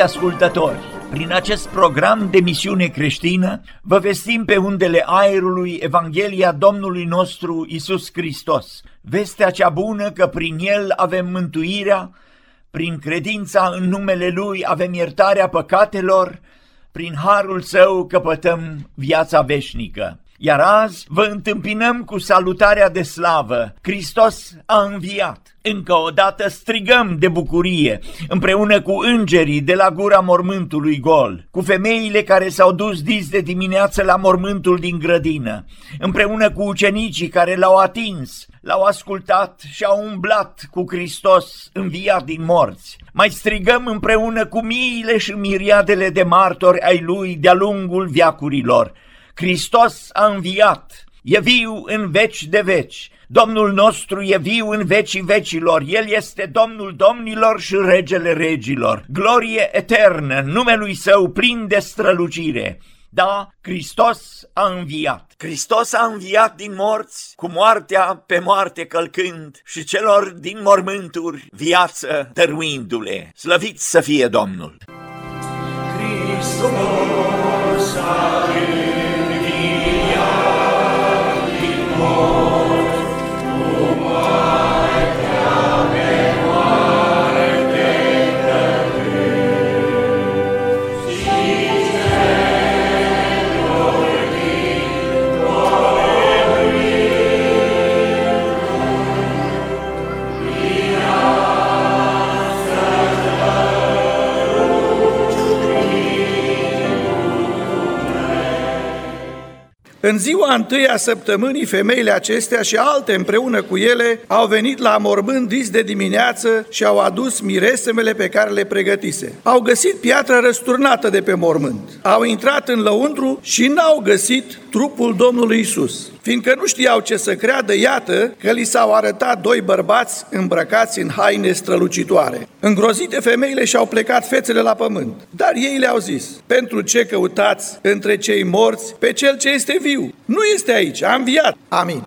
Frați români, iubiți ascultători, prin acest program de misiune creștină vă vestim pe undele aerului Evanghelia Domnului nostru Isus Hristos, vestea cea bună că prin El avem mântuirea, prin credința în numele Lui avem iertarea păcatelor, prin harul Său căpătăm viața veșnică. Iar azi vă întâmpinăm cu salutarea de slavă. Hristos a înviat. Încă o dată strigăm de bucurie, împreună cu îngerii de la gura mormântului gol, cu femeile care s-au dus dis de dimineață la mormântul din grădină, împreună cu ucenicii care l-au atins, l-au ascultat și au umblat cu Hristos înviat din morți. Mai strigăm împreună cu miile și miriadele de martori ai lui de-a lungul viacurilor, Hristos a înviat, e viu în veci de veci. Domnul nostru e viu în vecii vecilor, El este Domnul domnilor și Regele regilor. Glorie eternă, numelui Său plin de strălucire. Da, Hristos a înviat. Hristos a înviat din morți, cu moartea pe moarte călcând și celor din mormânturi viață dăruindu-le. Slăvit să fie Domnul! Hristos a În ziua întâi a săptămânii, femeile acestea și alte împreună cu ele au venit la mormânt dis de dimineață și au adus miresemele pe care le pregătise. Au găsit piatra răsturnată de pe mormânt. Au intrat în lăuntru și n-au găsit trupul Domnului Isus. Fiindcă nu știau ce să creadă, iată că li s-au arătat doi bărbați îmbrăcați în haine strălucitoare. Îngrozite femeile și-au plecat fețele la pământ. Dar ei le-au zis, pentru ce căutați între cei morți pe cel ce este viu? Nu este aici, a înviat. Amin.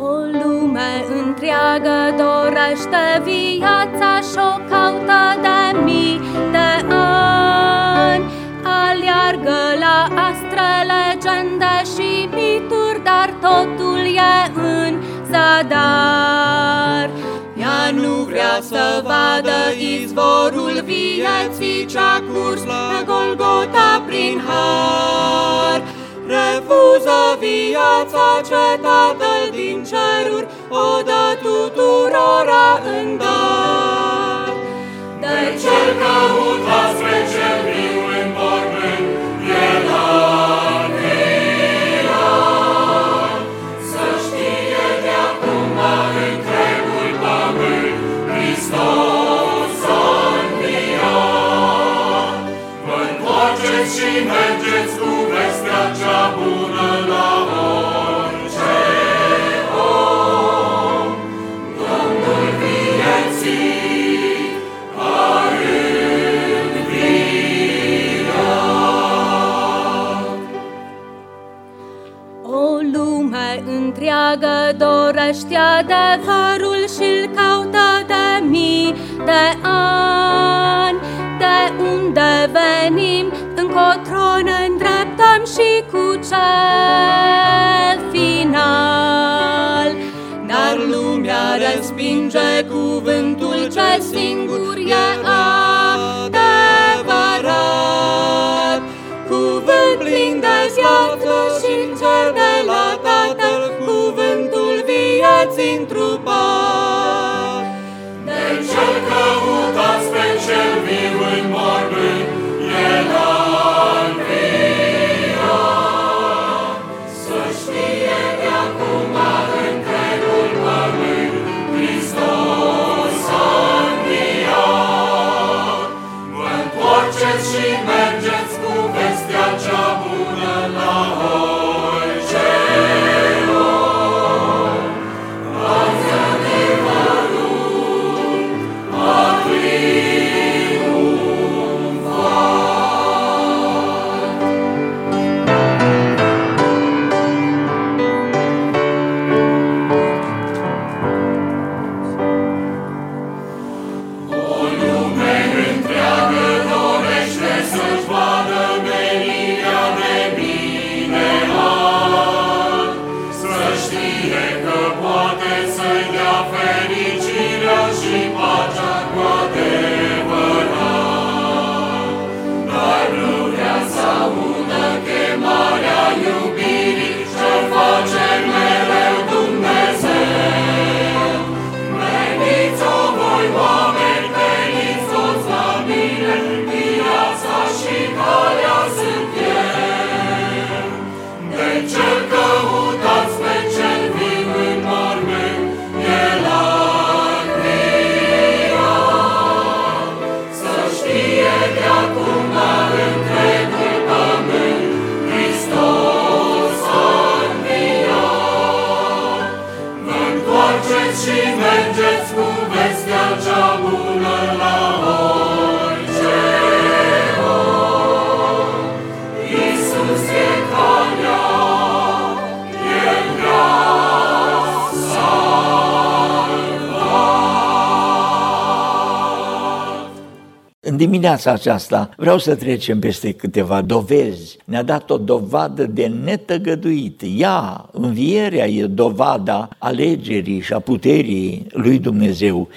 O lume întreagă dorește viața și-o caută de mii de ani. Aleargă la astre, legende și mituri, dar totul e în zadar. Ea nu vrea să vadă izvorul vieții ce-a curs pe Golgota prin har. Refuză viața ce Tatăl din ceruri o dă tuturora în dar. De cel căutat spre cel viu în mormânt, el dimineața aceasta vreau să trecem peste câteva dovezi. Ne-a dat o dovadă de netăgăduit. Ea, învierea, e dovada alegerii și a puterii lui Dumnezeu.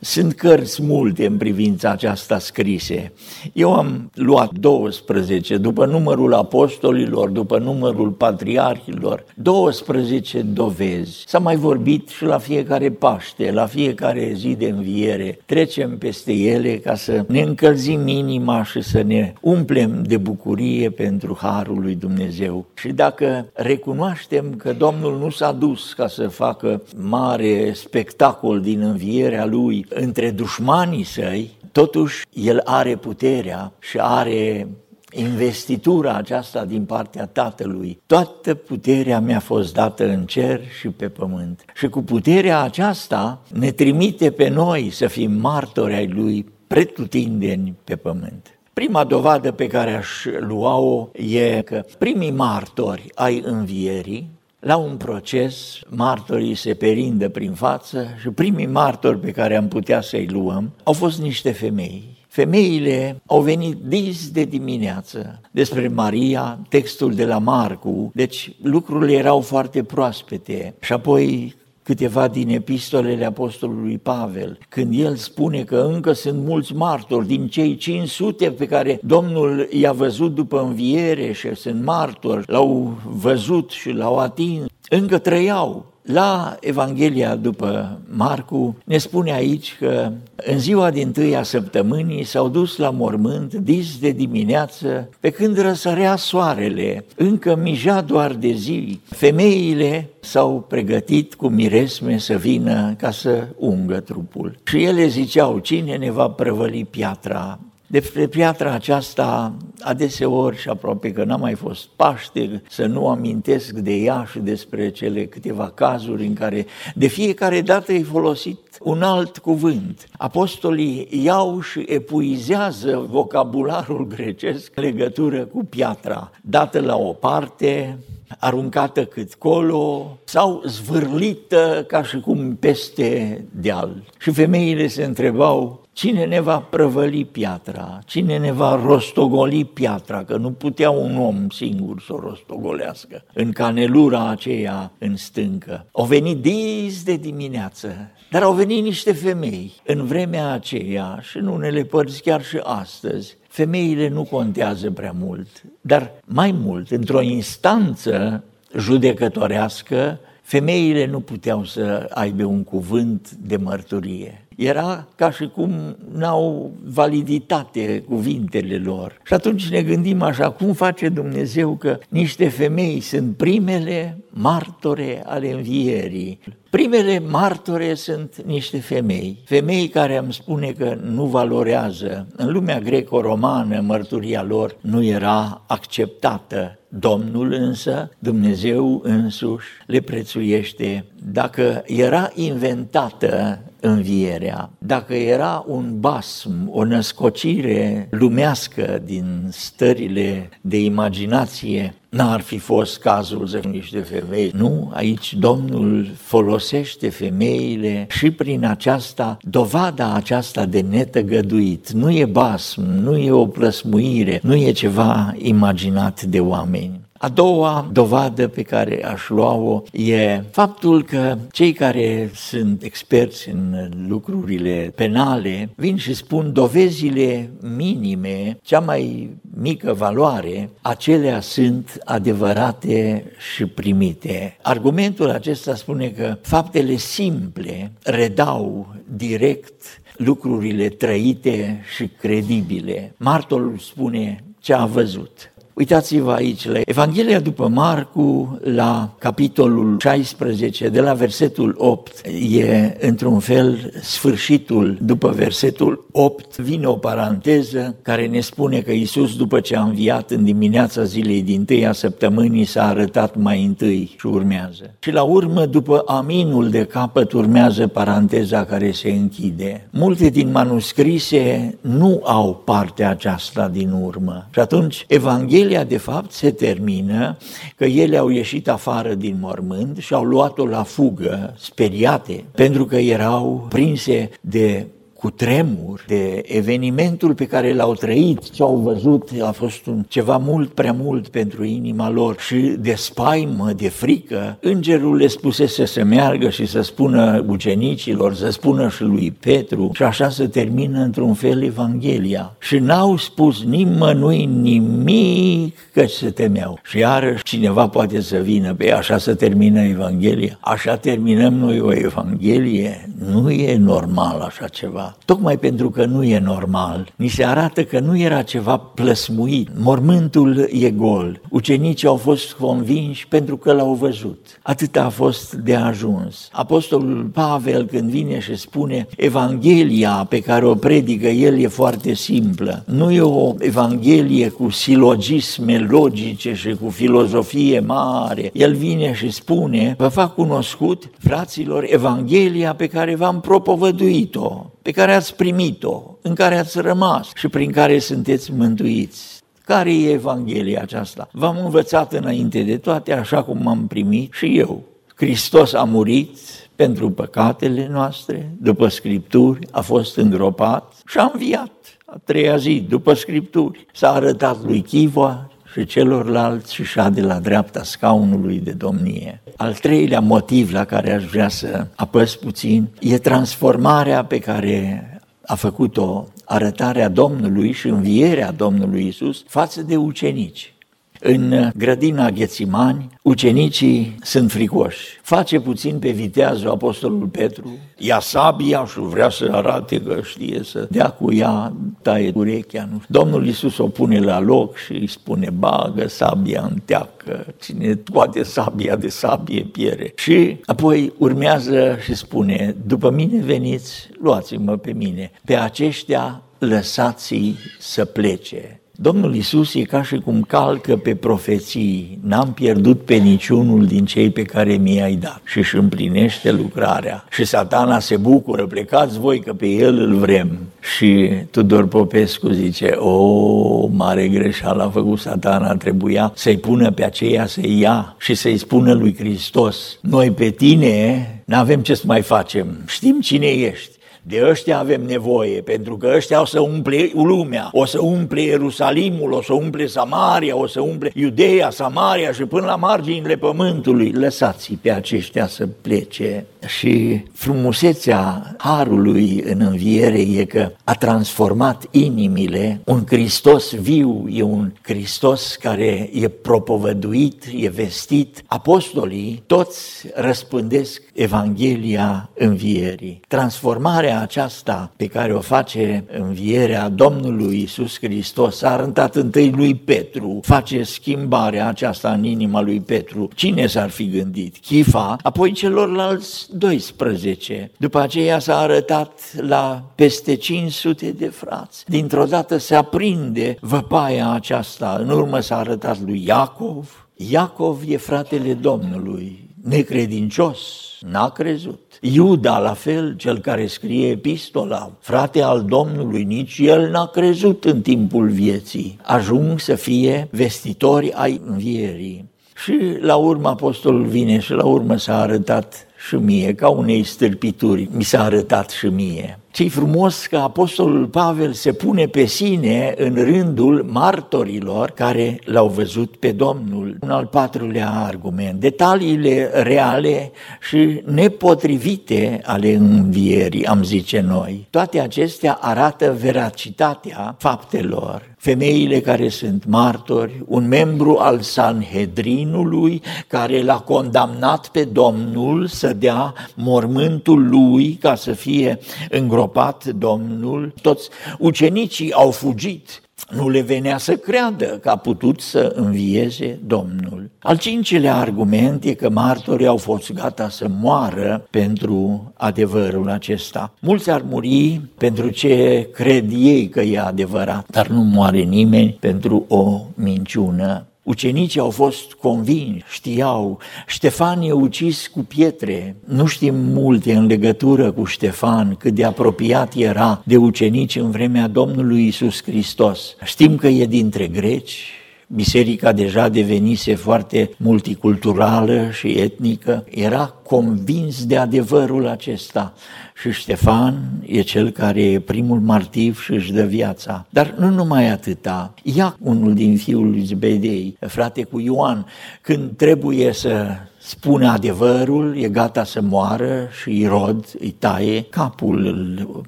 Sunt cărți multe în privința aceasta scrise. Eu am luat 12 după numărul apostolilor, după numărul patriarhilor, 12 dovezi. S-a mai vorbit și la fiecare Paște, la fiecare zi de înviere. Trecem peste ele ca să ne încălzim inima și să ne umplem de bucurie pentru Harul lui Dumnezeu. Și dacă recunoaștem că Domnul nu s-a dus ca să facă mare spectacol din învierea Lui, între dușmanii săi, totuși el are puterea și are investitura aceasta din partea Tatălui. Toată puterea mi-a fost dată în cer și pe pământ. Și cu puterea aceasta ne trimite pe noi să fim martori ai Lui pretutindeni pe pământ. Prima dovadă pe care aș lua-o e că primii martori ai învierii la un proces, martorii se perindă prin față și primii martori pe care am putea să-i luăm au fost niște femei. Femeile au venit dis de dimineață despre Maria, textul de la Marcu, deci lucrurile erau foarte proaspete. Și apoi câteva din epistolele apostolului Pavel, când el spune că încă sunt mulți martori din cei 500 pe care Domnul i-a văzut după înviere și sunt martori, l-au văzut și l-au atins, încă trăiau la Evanghelia după Marcu ne spune aici că în ziua din tâia săptămânii s-au dus la mormânt dis de dimineață, pe când răsărea soarele, încă mija doar de zi. Femeile s-au pregătit cu miresme să vină ca să ungă trupul. Și ele ziceau, cine ne va prăvăli piatra despre piatra aceasta, adeseori și aproape că n-a mai fost Paște, să nu amintesc de ea și despre cele câteva cazuri în care de fiecare dată e folosit un alt cuvânt. Apostolii iau și epuizează vocabularul grecesc în legătură cu piatra, dată la o parte, aruncată cât colo sau zvârlită ca și cum peste deal. Și femeile se întrebau Cine ne va prăvăli piatra? Cine ne va rostogoli piatra? Că nu putea un om singur să o rostogolească. În canelura aceea în stâncă. Au venit dis de dimineață, dar au venit niște femei în vremea aceea și în unele părți chiar și astăzi. Femeile nu contează prea mult, dar mai mult, într-o instanță judecătorească, femeile nu puteau să aibă un cuvânt de mărturie era ca și cum n-au validitate cuvintele lor. Și atunci ne gândim așa, cum face Dumnezeu că niște femei sunt primele martore ale învierii. Primele martore sunt niște femei, femei care am spune că nu valorează. În lumea greco-romană mărturia lor nu era acceptată. Domnul însă, Dumnezeu însuși, le prețuiește. Dacă era inventată învierea. Dacă era un basm, o născocire lumească din stările de imaginație, n-ar fi fost cazul să niște femei. Nu, aici Domnul folosește femeile și prin aceasta, dovada aceasta de netăgăduit. Nu e basm, nu e o plăsmuire, nu e ceva imaginat de oameni. A doua dovadă pe care aș lua-o e faptul că cei care sunt experți în lucrurile penale vin și spun dovezile minime, cea mai mică valoare, acelea sunt adevărate și primite. Argumentul acesta spune că faptele simple redau direct lucrurile trăite și credibile. Martorul spune ce a văzut. Uitați-vă aici la Evanghelia după Marcu, la capitolul 16, de la versetul 8, e într-un fel sfârșitul după versetul 8, vine o paranteză care ne spune că Isus după ce a înviat în dimineața zilei din tâia săptămânii s-a arătat mai întâi și urmează. Și la urmă, după aminul de capăt, urmează paranteza care se închide. Multe din manuscrise nu au partea aceasta din urmă. Și atunci, Evanghelia de fapt se termină că ele au ieșit afară din mormânt și au luat-o la fugă, speriate, pentru că erau prinse de cu tremur de evenimentul pe care l-au trăit, ce au văzut, a fost un, ceva mult prea mult pentru inima lor și de spaimă, de frică, îngerul le spusese să meargă și să spună ucenicilor, să spună și lui Petru și așa se termină într-un fel Evanghelia. Și n-au spus nimănui nimic că se temeau. Și iarăși cineva poate să vină pe așa să termină Evanghelia. Așa terminăm noi o Evanghelie. Nu e normal așa ceva. Tocmai pentru că nu e normal, ni se arată că nu era ceva plăsmuit. Mormântul e gol. Ucenicii au fost convinși pentru că l-au văzut. Atât a fost de ajuns. Apostolul Pavel când vine și spune Evanghelia pe care o predică el e foarte simplă. Nu e o Evanghelie cu silogisme logice și cu filozofie mare. El vine și spune, vă fac cunoscut, fraților, Evanghelia pe care v-am propovăduit-o pe care ați primit-o, în care ați rămas și prin care sunteți mântuiți. Care e Evanghelia aceasta? V-am învățat înainte de toate, așa cum m-am primit și eu. Hristos a murit pentru păcatele noastre, după Scripturi, a fost îngropat și a înviat a treia zi, după Scripturi. S-a arătat lui Chiva și celorlalți și și de la dreapta scaunului de domnie. Al treilea motiv la care aș vrea să apăs puțin e transformarea pe care a făcut-o arătarea Domnului și învierea Domnului Isus față de ucenici. În grădina Ghețimani, ucenicii sunt fricoși. Face puțin pe viteazul apostolul Petru, ia sabia și vrea să arate că știe să dea cu ea, taie urechea. Nu? Domnul Iisus o pune la loc și îi spune, bagă sabia în teacă, cine toate sabia de sabie piere. Și apoi urmează și spune, după mine veniți, luați-mă pe mine, pe aceștia lăsați-i să plece. Domnul Isus e ca și cum calcă pe profeții, n-am pierdut pe niciunul din cei pe care mi-ai dat. Și își împlinește lucrarea. Și satana se bucură, plecați voi că pe el îl vrem. Și Tudor Popescu zice, o, mare greșeală a făcut satana, trebuia să-i pună pe aceea să-i ia și să-i spună lui Hristos, noi pe tine n-avem ce să mai facem, știm cine ești, de ăștia avem nevoie, pentru că ăștia o să umple lumea, o să umple Ierusalimul, o să umple Samaria, o să umple Iudeea, Samaria și până la marginile pământului. Lăsați pe aceștia să plece. Și frumusețea Harului în înviere e că a transformat inimile. Un Hristos viu e un Hristos care e propovăduit, e vestit. Apostolii toți răspândesc Evanghelia învierii. Transformarea aceasta pe care o face învierea Domnului Isus Hristos a arătat întâi lui Petru, face schimbarea aceasta în inima lui Petru. Cine s-ar fi gândit? Chifa, apoi celorlalți 12. După aceea s-a arătat la peste 500 de frați. Dintr-o dată se aprinde văpaia aceasta. În urmă s-a arătat lui Iacov. Iacov e fratele Domnului, necredincios, n-a crezut. Iuda, la fel, cel care scrie epistola, frate al Domnului, nici el n-a crezut în timpul vieții. Ajung să fie vestitori ai învierii. Și la urmă apostolul vine și la urmă s-a arătat și mie, ca unei stârpituri, mi s-a arătat și mie ce frumos că Apostolul Pavel se pune pe sine în rândul martorilor care l-au văzut pe Domnul. Un al patrulea argument, detaliile reale și nepotrivite ale învierii, am zice noi. Toate acestea arată veracitatea faptelor. Femeile care sunt martori, un membru al Sanhedrinului care l-a condamnat pe Domnul să dea mormântul lui ca să fie îngropat îngropat Domnul, toți ucenicii au fugit nu le venea să creadă că a putut să învieze Domnul. Al cincilea argument e că martorii au fost gata să moară pentru adevărul acesta. Mulți ar muri pentru ce cred ei că e adevărat, dar nu moare nimeni pentru o minciună. Ucenicii au fost convinși, știau, Ștefan e ucis cu pietre. Nu știm multe în legătură cu Ștefan, cât de apropiat era de ucenici în vremea Domnului Isus Hristos. Știm că e dintre greci, biserica deja devenise foarte multiculturală și etnică, era convins de adevărul acesta. Și Ștefan e cel care e primul martiv și își dă viața. Dar nu numai atâta, ia unul din fiul lui Zbedei, frate cu Ioan, când trebuie să spune adevărul, e gata să moară și Irod îi taie capul, îl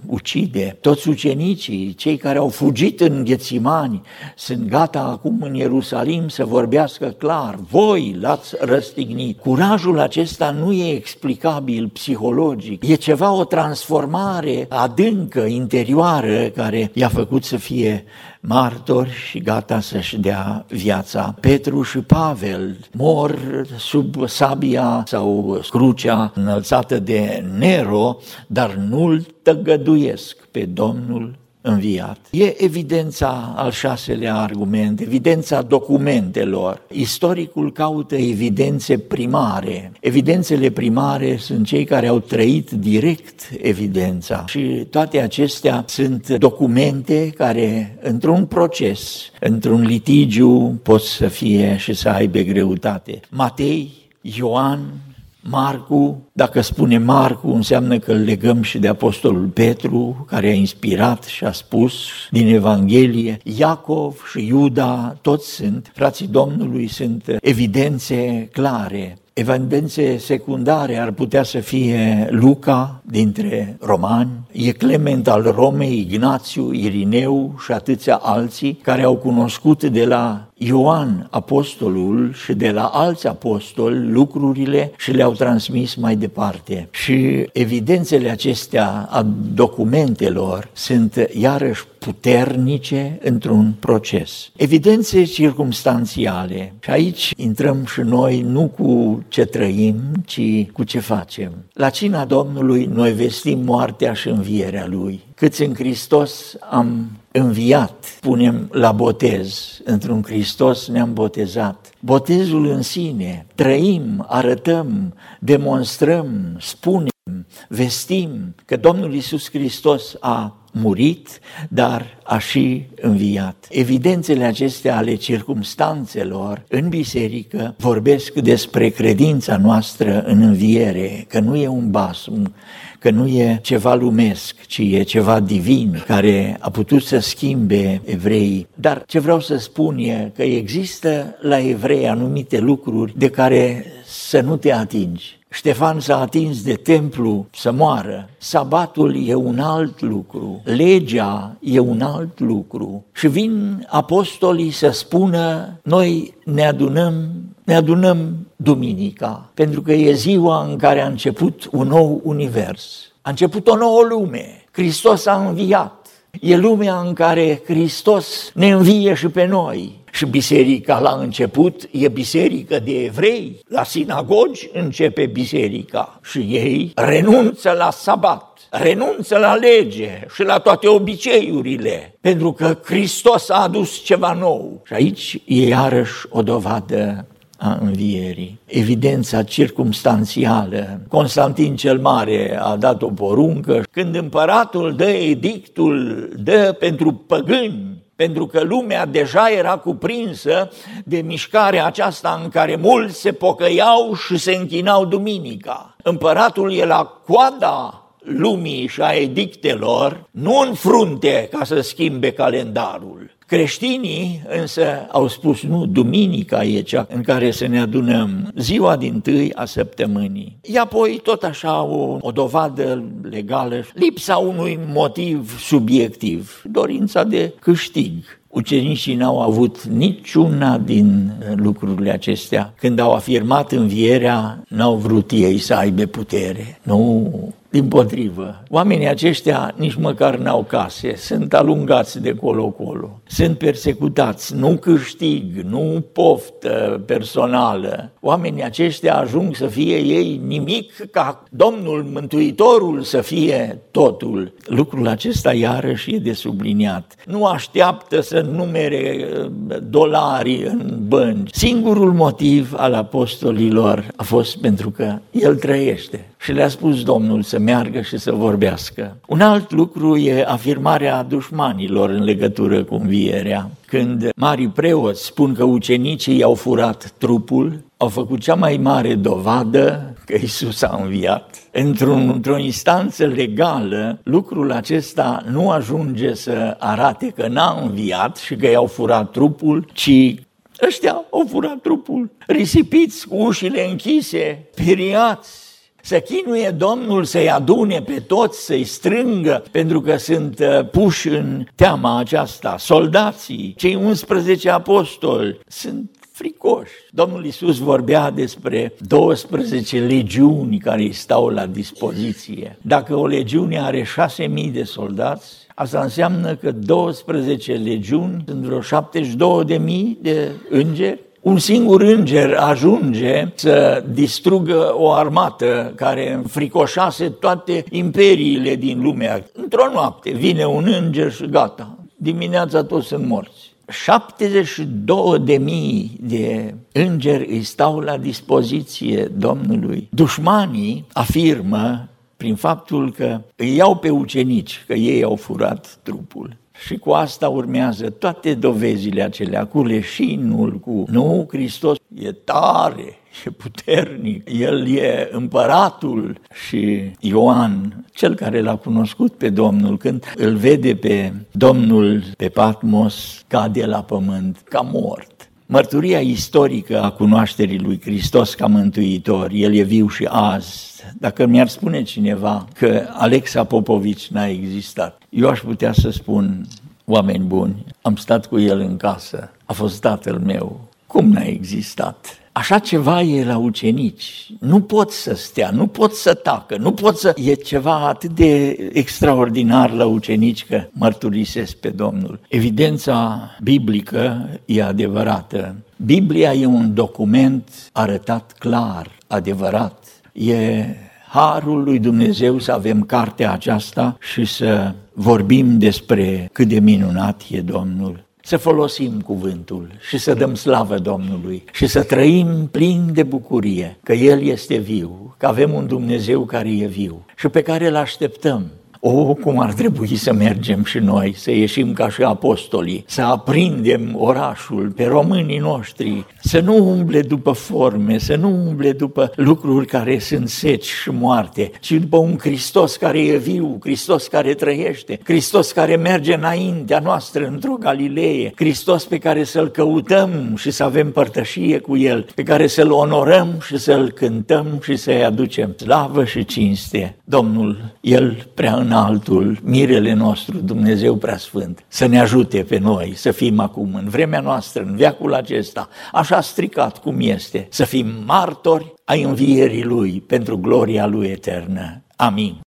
ucide. Toți ucenicii, cei care au fugit în Ghețimani, sunt gata acum în Ierusalim să vorbească clar. Voi l-ați răstignit. Curajul acesta nu e explicabil psihologic, e ceva, o transformare adâncă, interioară, care i-a făcut să fie martori și gata să-și dea viața. Petru și Pavel mor sub sabia sau crucea înălțată de Nero, dar nu-l tăgăduiesc pe Domnul înviat. E evidența al șaselea argument, evidența documentelor. Istoricul caută evidențe primare. Evidențele primare sunt cei care au trăit direct evidența și toate acestea sunt documente care într-un proces, într-un litigiu pot să fie și să aibă greutate. Matei, Ioan, Marcu, dacă spune Marcu, înseamnă că îl legăm și de Apostolul Petru, care a inspirat și a spus din Evanghelie. Iacov și Iuda, toți sunt, frații Domnului, sunt evidențe clare Evidențe secundare ar putea să fie Luca dintre romani, e Clement al Romei, Ignațiu, Irineu și atâția alții care au cunoscut de la Ioan, apostolul, și de la alți apostoli lucrurile și le-au transmis mai departe. Și evidențele acestea a documentelor sunt iarăși puternice într-un proces. Evidențe circumstanțiale. Și aici intrăm și noi nu cu ce trăim, ci cu ce facem. La cina Domnului noi vestim moartea și învierea Lui. Câți în Hristos am înviat, punem la botez, într-un Hristos ne-am botezat. Botezul în sine, trăim, arătăm, demonstrăm, spunem, vestim că Domnul Isus Hristos a murit, dar a și înviat. Evidențele acestea ale circumstanțelor în biserică vorbesc despre credința noastră în înviere, că nu e un basm, că nu e ceva lumesc, ci e ceva divin care a putut să schimbe evreii. Dar ce vreau să spun e că există la evrei anumite lucruri de care să nu te atingi. Ștefan s-a atins de templu să moară. Sabatul e un alt lucru, legea e un alt lucru. Și vin apostolii să spună, noi ne adunăm, ne adunăm duminica, pentru că e ziua în care a început un nou univers. A început o nouă lume. Hristos a înviat. E lumea în care Hristos ne învie și pe noi. Și biserica la început e biserică de evrei. La sinagogi începe biserica și ei renunță la sabat, renunță la lege și la toate obiceiurile, pentru că Hristos a adus ceva nou. Și aici e iarăși o dovadă a învierii. Evidența circumstanțială. Constantin cel Mare a dat o poruncă. Când împăratul dă edictul, dă pentru păgâni pentru că lumea deja era cuprinsă de mișcarea aceasta în care mulți se pocăiau și se închinau duminica. Împăratul e la coada lumii și a edictelor, nu în frunte ca să schimbe calendarul. Creștinii însă au spus, nu, duminica e cea în care să ne adunăm, ziua din tâi a săptămânii. E apoi tot așa o, o dovadă legală, lipsa unui motiv subiectiv, dorința de câștig. Ucenicii n-au avut niciuna din lucrurile acestea. Când au afirmat învierea, n-au vrut ei să aibă putere. Nu, Din potrivă, oamenii aceștia nici măcar n-au case, sunt alungați de colo-colo, sunt persecutați, nu câștig, nu poftă personală. Oamenii aceștia ajung să fie ei nimic ca Domnul Mântuitorul să fie totul. Lucrul acesta iarăși e de subliniat. Nu așteaptă să numere uh, dolari în bănci. Singurul motiv al apostolilor a fost pentru că el trăiește și le-a spus Domnul să meargă și să vorbească. Un alt lucru e afirmarea dușmanilor în legătură cu învierea. Când mari preoți spun că ucenicii i-au furat trupul, au făcut cea mai mare dovadă că Isus a înviat. Într-un, într-o instanță legală, lucrul acesta nu ajunge să arate că n-a înviat și că i-au furat trupul, ci ăștia au furat trupul, risipiți cu ușile închise, periați, să chinuie Domnul să-i adune pe toți, să-i strângă, pentru că sunt uh, puși în teama aceasta. Soldații, cei 11 apostoli, sunt fricoși. Domnul Isus vorbea despre 12 legiuni care îi stau la dispoziție. Dacă o legiune are 6.000 de soldați, asta înseamnă că 12 legiuni sunt vreo 72.000 de îngeri un singur înger ajunge să distrugă o armată care înfricoșase toate imperiile din lumea. Într-o noapte vine un înger și gata, dimineața toți sunt morți. 72 de mii de îngeri îi stau la dispoziție Domnului. Dușmanii afirmă prin faptul că îi iau pe ucenici, că ei au furat trupul. Și cu asta urmează toate dovezile acelea, cu leșinul, cu... Nu, Hristos e tare, e puternic, El e împăratul și Ioan, cel care l-a cunoscut pe Domnul, când îl vede pe Domnul pe Patmos, cade la pământ ca mort. Mărturia istorică a cunoașterii lui Hristos ca mântuitor, El e viu și azi, dacă mi-ar spune cineva că Alexa Popovici n-a existat, eu aș putea să spun, oameni buni, am stat cu el în casă, a fost tatăl meu, cum n-a existat? Așa ceva e la ucenici. Nu pot să stea, nu pot să tacă, nu pot să... E ceva atât de extraordinar la ucenici că mărturisesc pe Domnul. Evidența biblică e adevărată. Biblia e un document arătat clar, adevărat, E harul lui Dumnezeu să avem cartea aceasta și să vorbim despre cât de minunat e Domnul. Să folosim cuvântul și să dăm slavă Domnului și să trăim plin de bucurie că El este viu, că avem un Dumnezeu care e viu și pe care îl așteptăm o, cum ar trebui să mergem și noi, să ieșim ca și apostolii, să aprindem orașul pe românii noștri, să nu umble după forme, să nu umble după lucruri care sunt seci și moarte, ci după un Hristos care e viu, Hristos care trăiește, Hristos care merge înaintea noastră într-o Galilee, Hristos pe care să-L căutăm și să avem părtășie cu El, pe care să-L onorăm și să-L cântăm și să-i aducem slavă și cinste. Domnul, El prea în altul, mirele nostru, Dumnezeu preasfânt, să ne ajute pe noi să fim acum, în vremea noastră, în veacul acesta, așa stricat cum este, să fim martori ai învierii Lui pentru gloria Lui eternă. Amin.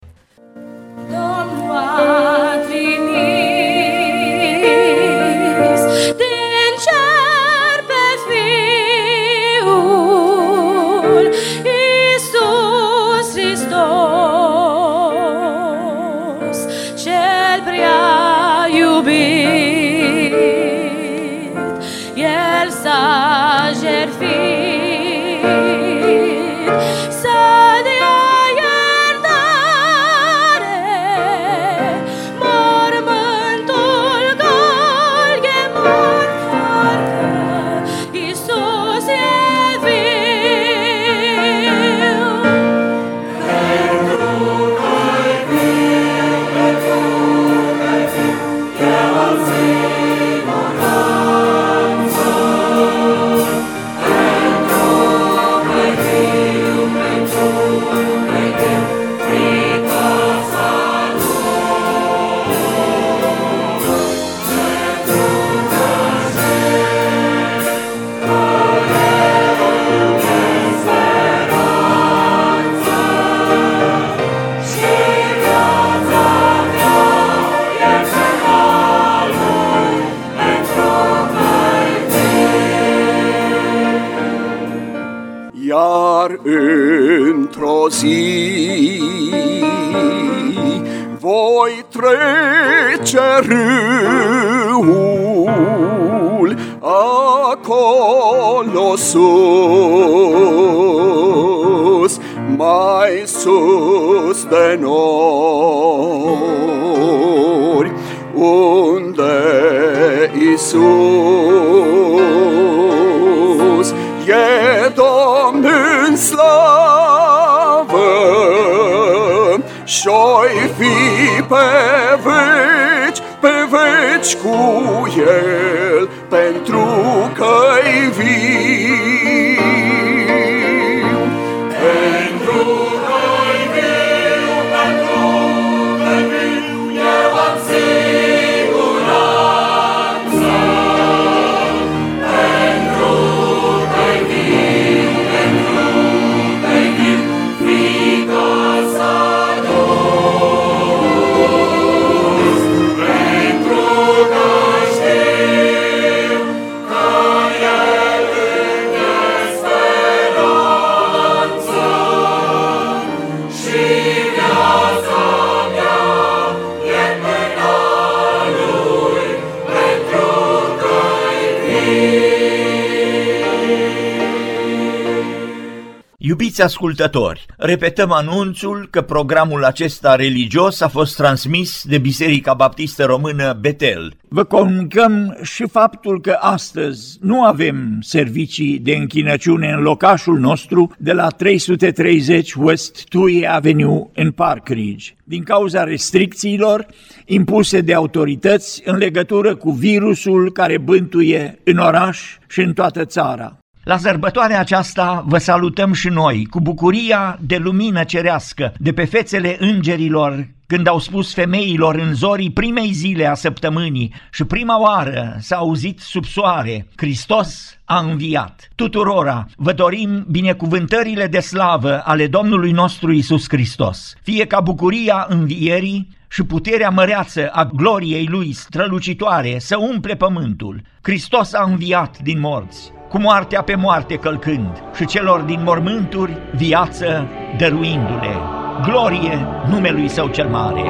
Cu El, pentru Iubiți ascultători, repetăm anunțul că programul acesta religios a fost transmis de Biserica Baptistă Română Betel. Vă comunicăm și faptul că astăzi nu avem servicii de închinăciune în locașul nostru de la 330 West Tui Avenue în Park Ridge, din cauza restricțiilor impuse de autorități în legătură cu virusul care bântuie în oraș și în toată țara. La sărbătoarea aceasta vă salutăm și noi cu bucuria de lumină cerească de pe fețele îngerilor când au spus femeilor în zorii primei zile a săptămânii și prima oară s-a auzit sub soare, Hristos a înviat. Tuturora vă dorim binecuvântările de slavă ale Domnului nostru Isus Hristos, fie ca bucuria învierii și puterea măreață a gloriei Lui strălucitoare să umple pământul. Hristos a înviat din morți cu moartea pe moarte călcând și celor din mormânturi viață dăruindu-le. Glorie numelui său cel mare!